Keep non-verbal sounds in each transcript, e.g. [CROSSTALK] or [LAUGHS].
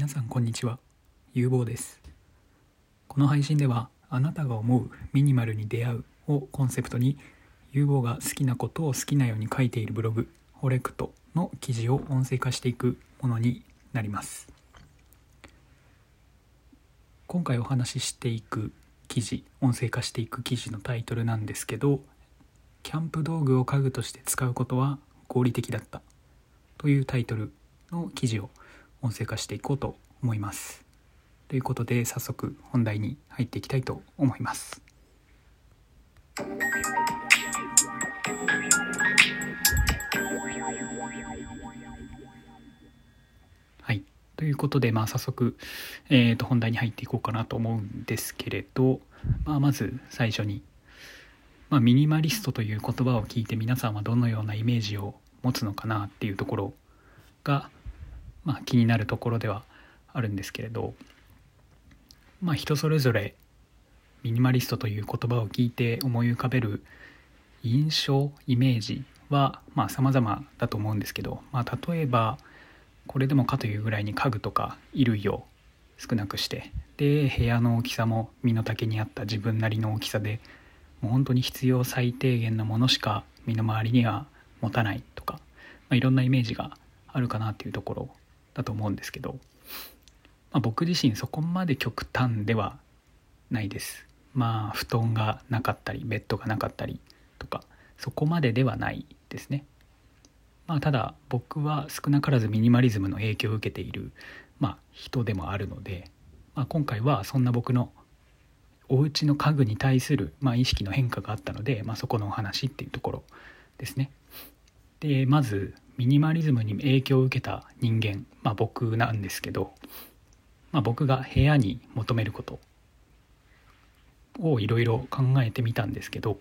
皆さんこんにちは。有望です。この配信ではあなたが思うミニマルに出会うをコンセプトに有望が好きなことを好きなように書いているブログホレクトの記事を音声化していくものになります。今回お話ししていく記事音声化していく記事のタイトルなんですけどキャンプ道具を家具として使うことは合理的だったというタイトルの記事を音声化していこうと思います。ということで早速本題に入っていきたいと思います。はい。ということで、まあ、早速、えー、と本題に入っていこうかなと思うんですけれど、まあ、まず最初に、まあ、ミニマリストという言葉を聞いて皆さんはどのようなイメージを持つのかなっていうところが、まあ、気になるところではあるんですけれど、まあ、人それぞれミニマリストという言葉を聞いて思い浮かべる印象イメージはまあ様々だと思うんですけど、まあ、例えばこれでもかというぐらいに家具とか衣類を少なくしてで部屋の大きさも身の丈に合った自分なりの大きさでもう本当に必要最低限のものしか身の回りには持たないとか、まあ、いろんなイメージがあるかなっていうところだと思うんですけど、まあ、僕自身そこまで極端ではないです。まあ布団がなかったりベッドがなかったりとかそこまでではないですね。まあただ僕は少なからずミニマリズムの影響を受けている、まあ、人でもあるので、まあ、今回はそんな僕のお家の家具に対する、まあ、意識の変化があったので、まあ、そこのお話っていうところですね。でまずミニマリズムに影響を受けた人間、まあ、僕なんですけど、まあ、僕が部屋に求めることをいろいろ考えてみたんですけど、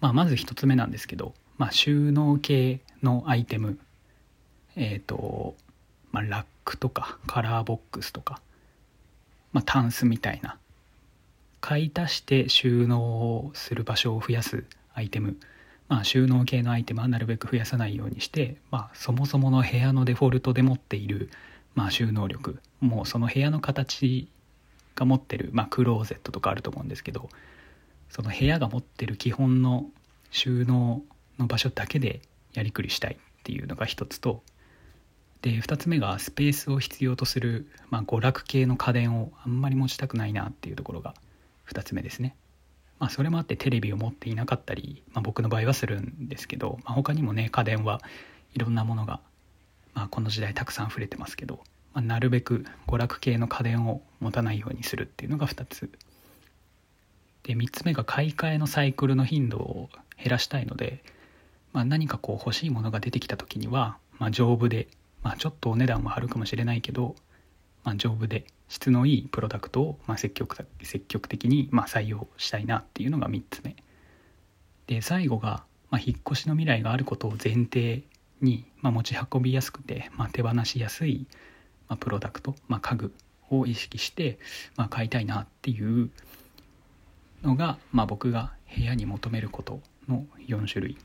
まあ、まず一つ目なんですけど、まあ、収納系のアイテムえっ、ー、と、まあ、ラックとかカラーボックスとか、まあ、タンスみたいな買い足して収納をする場所を増やすアイテムまあ、収納系のアイテムはなるべく増やさないようにして、まあ、そもそもの部屋のデフォルトで持っている、まあ、収納力もうその部屋の形が持ってる、まあ、クローゼットとかあると思うんですけどその部屋が持ってる基本の収納の場所だけでやりくりしたいっていうのが一つとで2つ目がスペースを必要とする、まあ、娯楽系の家電をあんまり持ちたくないなっていうところが2つ目ですね。まあ、それもあってテレビを持っていなかったり、まあ、僕の場合はするんですけど、まあ、他にもね家電はいろんなものが、まあ、この時代たくさん溢れてますけど、まあ、なるべく娯楽系の家電を持たないようにするっていうのが2つ。で3つ目が買い替えのサイクルの頻度を減らしたいので、まあ、何かこう欲しいものが出てきた時には、まあ、丈夫で、まあ、ちょっとお値段は張るかもしれないけど、まあ、丈夫で質のいいプロダクトを、まあ、積極積極的に、まあ、採用したいなっていうのが3つ目で最後が、まあ、引っ越しの未来があることを前提に、まあ、持ち運びやすくて、まあ、手放しやすい、まあ、プロダクト、まあ、家具を意識して、まあ、買いたいなっていうのが、まあ、僕が部屋に求めることの4種類っ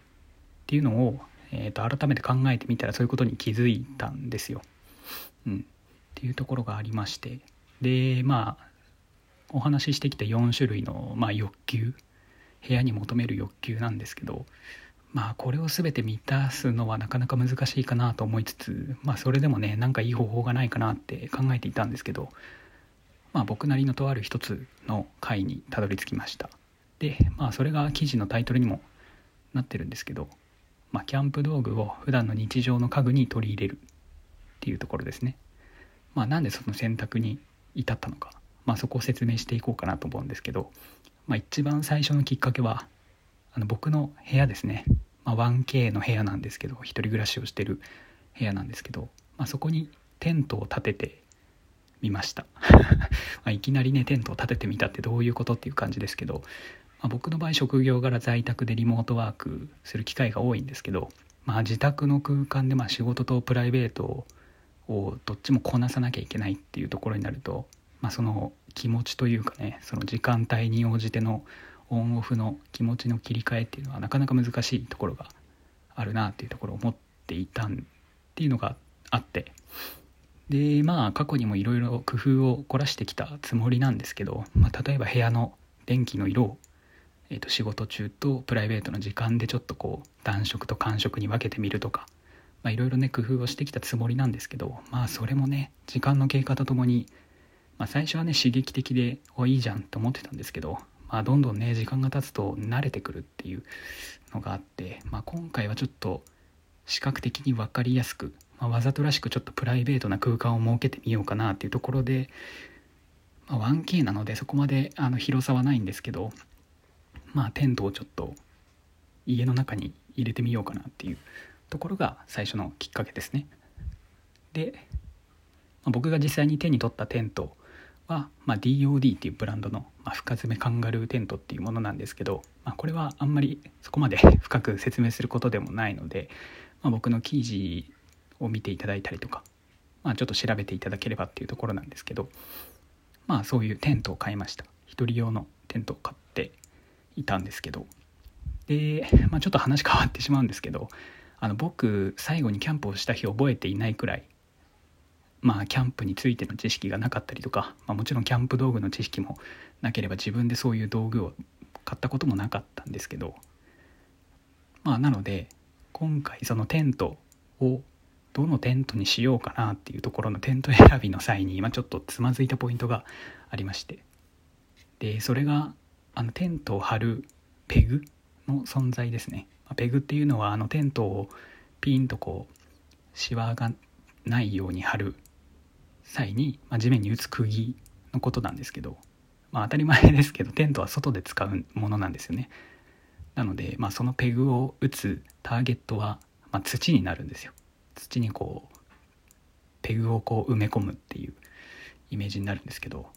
ていうのを、えー、と改めて考えてみたらそういうことに気づいたんですよ。うん、っていうところがありましてでまあお話ししてきた4種類の、まあ、欲求部屋に求める欲求なんですけどまあこれを全て満たすのはなかなか難しいかなと思いつつまあそれでもねなんかいい方法がないかなって考えていたんですけどまあ僕なりのとある一つの回にたどり着きました。でまあそれが記事のタイトルにもなってるんですけどまあキャンプ道具を普段の日常の家具に取り入れるっていうところですね。まあなんでその選択に至ったのか、まあ、そこを説明していこうかなと思うんですけど、まあ、一番最初のきっかけはあの僕の部屋ですね、まあ、1K の部屋なんですけど一人暮らしをしてる部屋なんですけど、まあ、そこにテントを立ててみました。[LAUGHS] まいきなりねテントを立ててみたってどういうことっていう感じですけど、まあ、僕の場合職業柄在宅でリモートワークする機会が多いんですけど、まあ、自宅の空間でま仕事とプライベートををどっちもこなさなきゃいけないっていうところになると、まあ、その気持ちというかねその時間帯に応じてのオンオフの気持ちの切り替えっていうのはなかなか難しいところがあるなっていうところを思っていたっていうのがあって。でまあ過去にもいろいろ工夫を凝らしてきたつもりなんですけど、まあ、例えば部屋の電気の色を、えー、と仕事中とプライベートの時間でちょっとこう暖色と寒色に分けてみるとかまあいろいろね工夫をしてきたつもりなんですけどまあそれもね時間の経過とともに、まあ、最初はね刺激的でおいいじゃんと思ってたんですけど、まあ、どんどんね時間が経つと慣れてくるっていうのがあって、まあ、今回はちょっと視覚的に分かりやすく、まあ、わざとらしくちょっとプライベートな空間を設けてみようかなっていうところで、まあ、1K なのでそこまであの広さはないんですけどまあテントをちょっと家の中に入れてみようかなっていうところが最初のきっかけですね。で、まあ、僕が実際に手に取ったテントは、まあ、DOD っていうブランドの、まあ、深爪カンガルーテントっていうものなんですけど、まあ、これはあんまりそこまで [LAUGHS] 深く説明することでもないので、まあ、僕の記事を見ていただいたりとか、まあ、ちょっと調べていただければっていうところなんですけどまあそういうテントを買いました一人用のテントを買っていたんですけどで、まあ、ちょっと話変わってしまうんですけどあの僕最後にキャンプをした日覚えていないくらいまあキャンプについての知識がなかったりとか、まあ、もちろんキャンプ道具の知識もなければ自分でそういう道具を買ったこともなかったんですけどまあなので今回そのテントをどのテントにしようかなっていうところのテント選びの際に今ちょっとつまずいたポイントがありましてでそれがあのテントを張るペグの存在ですね。ペグっていうのはあのテントをピンとこうシワがないように貼る際に、まあ、地面に打つ釘のことなんですけど、まあ、当たり前ですけどテントは外で使うものなんですよね。なので、まあ、そのペグを打つターゲットは、まあ、土になるんですよ。土にこうペグをこう埋め込むっていうイメージになるんですけど、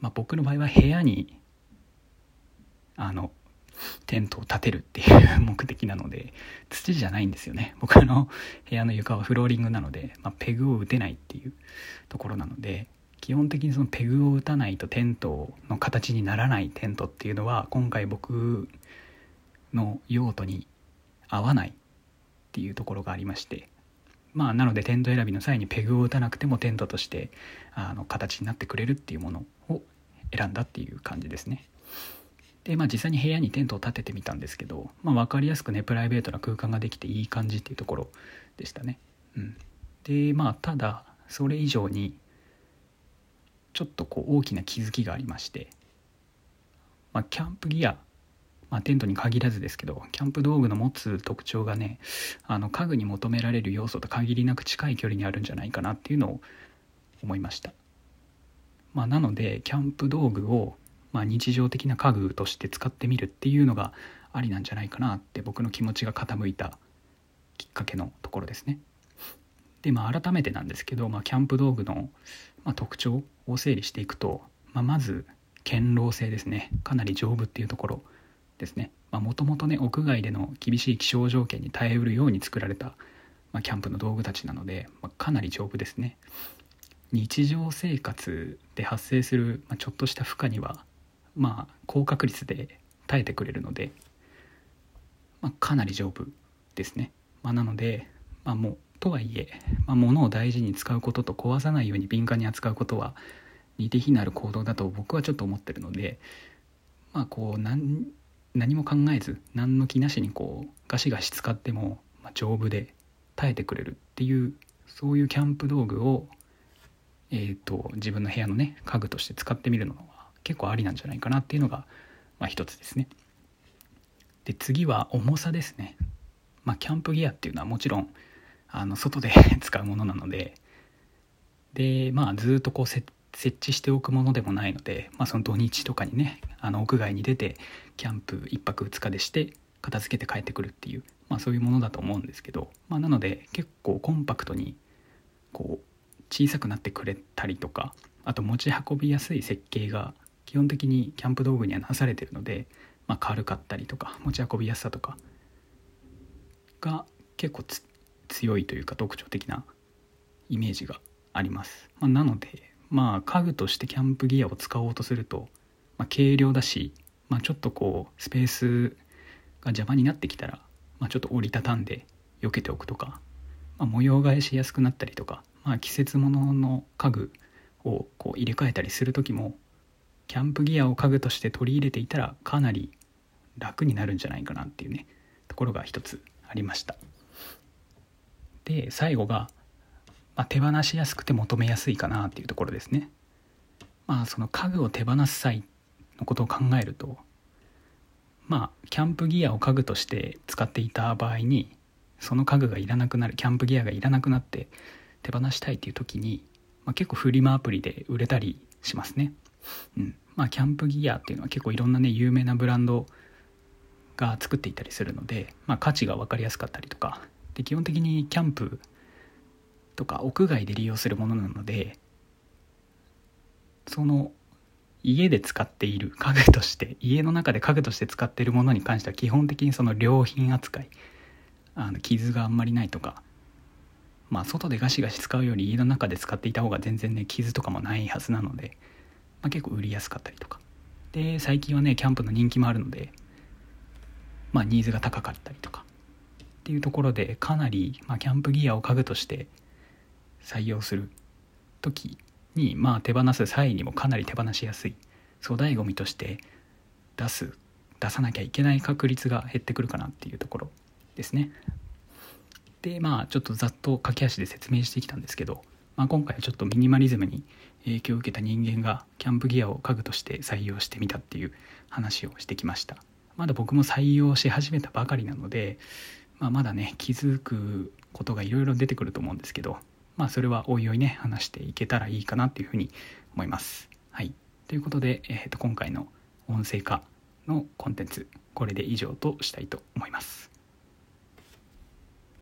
まあ、僕の場合は部屋にあのテントを建てるっていう目的なので [LAUGHS] 土じゃないんですよね僕の部屋の床はフローリングなので、まあ、ペグを打てないっていうところなので基本的にそのペグを打たないとテントの形にならないテントっていうのは今回僕の用途に合わないっていうところがありましてまあなのでテント選びの際にペグを打たなくてもテントとしてあの形になってくれるっていうものを選んだっていう感じですね。でまあ実際に部屋にテントを立ててみたんですけど、まあ、分かりやすくねプライベートな空間ができていい感じっていうところでしたね。うん、でまあただそれ以上にちょっとこう大きな気づきがありまして、まあ、キャンプギア、まあ、テントに限らずですけどキャンプ道具の持つ特徴がねあの家具に求められる要素と限りなく近い距離にあるんじゃないかなっていうのを思いました。まあ、なのでキャンプ道具をまあ、日常的な家具として使ってみるっていうのがありなんじゃないかなって僕の気持ちが傾いたきっかけのところですね。でまあ改めてなんですけど、まあ、キャンプ道具の、ま、特徴を整理していくと、まあ、まず堅牢性ですね。かなり丈夫っていうところですね。もともとね屋外での厳しい気象条件に耐えうるように作られた、まあ、キャンプの道具たちなので、まあ、かなり丈夫ですね。日常生活で発生する、まあ、ちょっとした負荷にはまあ高確率で耐えてくれるので、まあ、かなり丈夫ですね、まあ、なので、まあ、もうとはいえ、まあ、物を大事に使うことと壊さないように敏感に扱うことは似て非なる行動だと僕はちょっと思ってるのでまあこう何何も考えず何の気なしにこうガシガシ使っても、まあ、丈夫で耐えてくれるっていうそういうキャンプ道具を、えーと自分の部屋のね家具として使ってみるの結構ありなんじゃないかなっていうのが、まあ、一つですね。で次は重さですね。まあ、キャンプギアっていうのはもちろんあの外で [LAUGHS] 使うものなのででまあずっとこう設置しておくものでもないので、まあ、その土日とかにねあの屋外に出てキャンプ1泊2日でして片付けて帰ってくるっていう、まあ、そういうものだと思うんですけど、まあ、なので結構コンパクトにこう小さくなってくれたりとかあと持ち運びやすい設計が基本的にキャンプ道具にはなされてるので、まあ、軽かったりとか持ち運びやすさとかが結構強いというか特徴的なイメージがあります、まあ、なのでまあ家具としてキャンプギアを使おうとすると、まあ、軽量だし、まあ、ちょっとこうスペースが邪魔になってきたら、まあ、ちょっと折りたたんで避けておくとか、まあ、模様替えしやすくなったりとか、まあ、季節物の家具をこう入れ替えたりする時もキャンプギアを家具として取り入れていたらかなり楽になるんじゃないかなっていうねところが一つありましたで最後が、まあ、手放しやすくて求めやすいかなっていうところですねまあその家具を手放す際のことを考えるとまあキャンプギアを家具として使っていた場合にその家具がいらなくなるキャンプギアがいらなくなって手放したいっていう時に、まあ、結構フリマアプリで売れたりしますね。うん。まあ、キャンプギアっていうのは結構いろんなね有名なブランドが作っていたりするので、まあ、価値が分かりやすかったりとか。で基本的にキャンプとか屋外で利用するものなのでその家で使っている家具として家の中で家具として使っているものに関しては基本的にその良品扱いあの傷があんまりないとかまあ外でガシガシ使うより家の中で使っていた方が全然ね傷とかもないはずなので、まあ、結構売りやすかったりとかで最近はねキャンプの人気もあるのでまあニーズが高かったりとかっていうところでかなり、まあ、キャンプギアを家具として採用する時にまあ手放す際にもかなり手放しやすい粗大ごみとして出す出さなきゃいけない確率が減ってくるかなっていうところですね。でまあちょっとざっと駆け足で説明してきたんですけど、まあ、今回はちょっとミニマリズムに影響を受けた人間がキャンプギアを家具として採用してみたっていう話をしてきました。まだ僕も採用し始めたばかりなので、まあ、まだね気づくことがいろいろ出てくると思うんですけどまあそれはおいおいね話していけたらいいかなっていうふうに思います。はい。ということで、えー、と今回の音声化のコンテンツこれで以上としたいと思います。